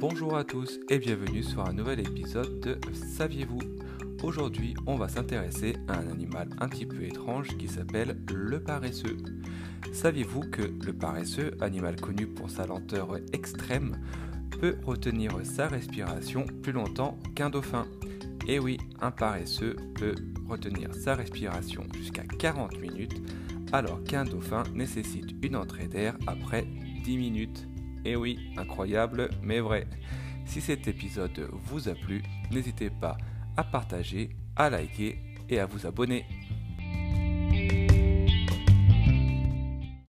Bonjour à tous et bienvenue sur un nouvel épisode de Saviez-vous? Aujourd'hui, on va s'intéresser à un animal un petit peu étrange qui s'appelle le paresseux. Saviez-vous que le paresseux, animal connu pour sa lenteur extrême, peut retenir sa respiration plus longtemps qu'un dauphin? Et oui, un paresseux peut retenir sa respiration jusqu'à 40 minutes alors qu'un dauphin nécessite une entrée d'air après 10 minutes. Et oui, incroyable mais vrai. Si cet épisode vous a plu, n'hésitez pas à partager, à liker et à vous abonner.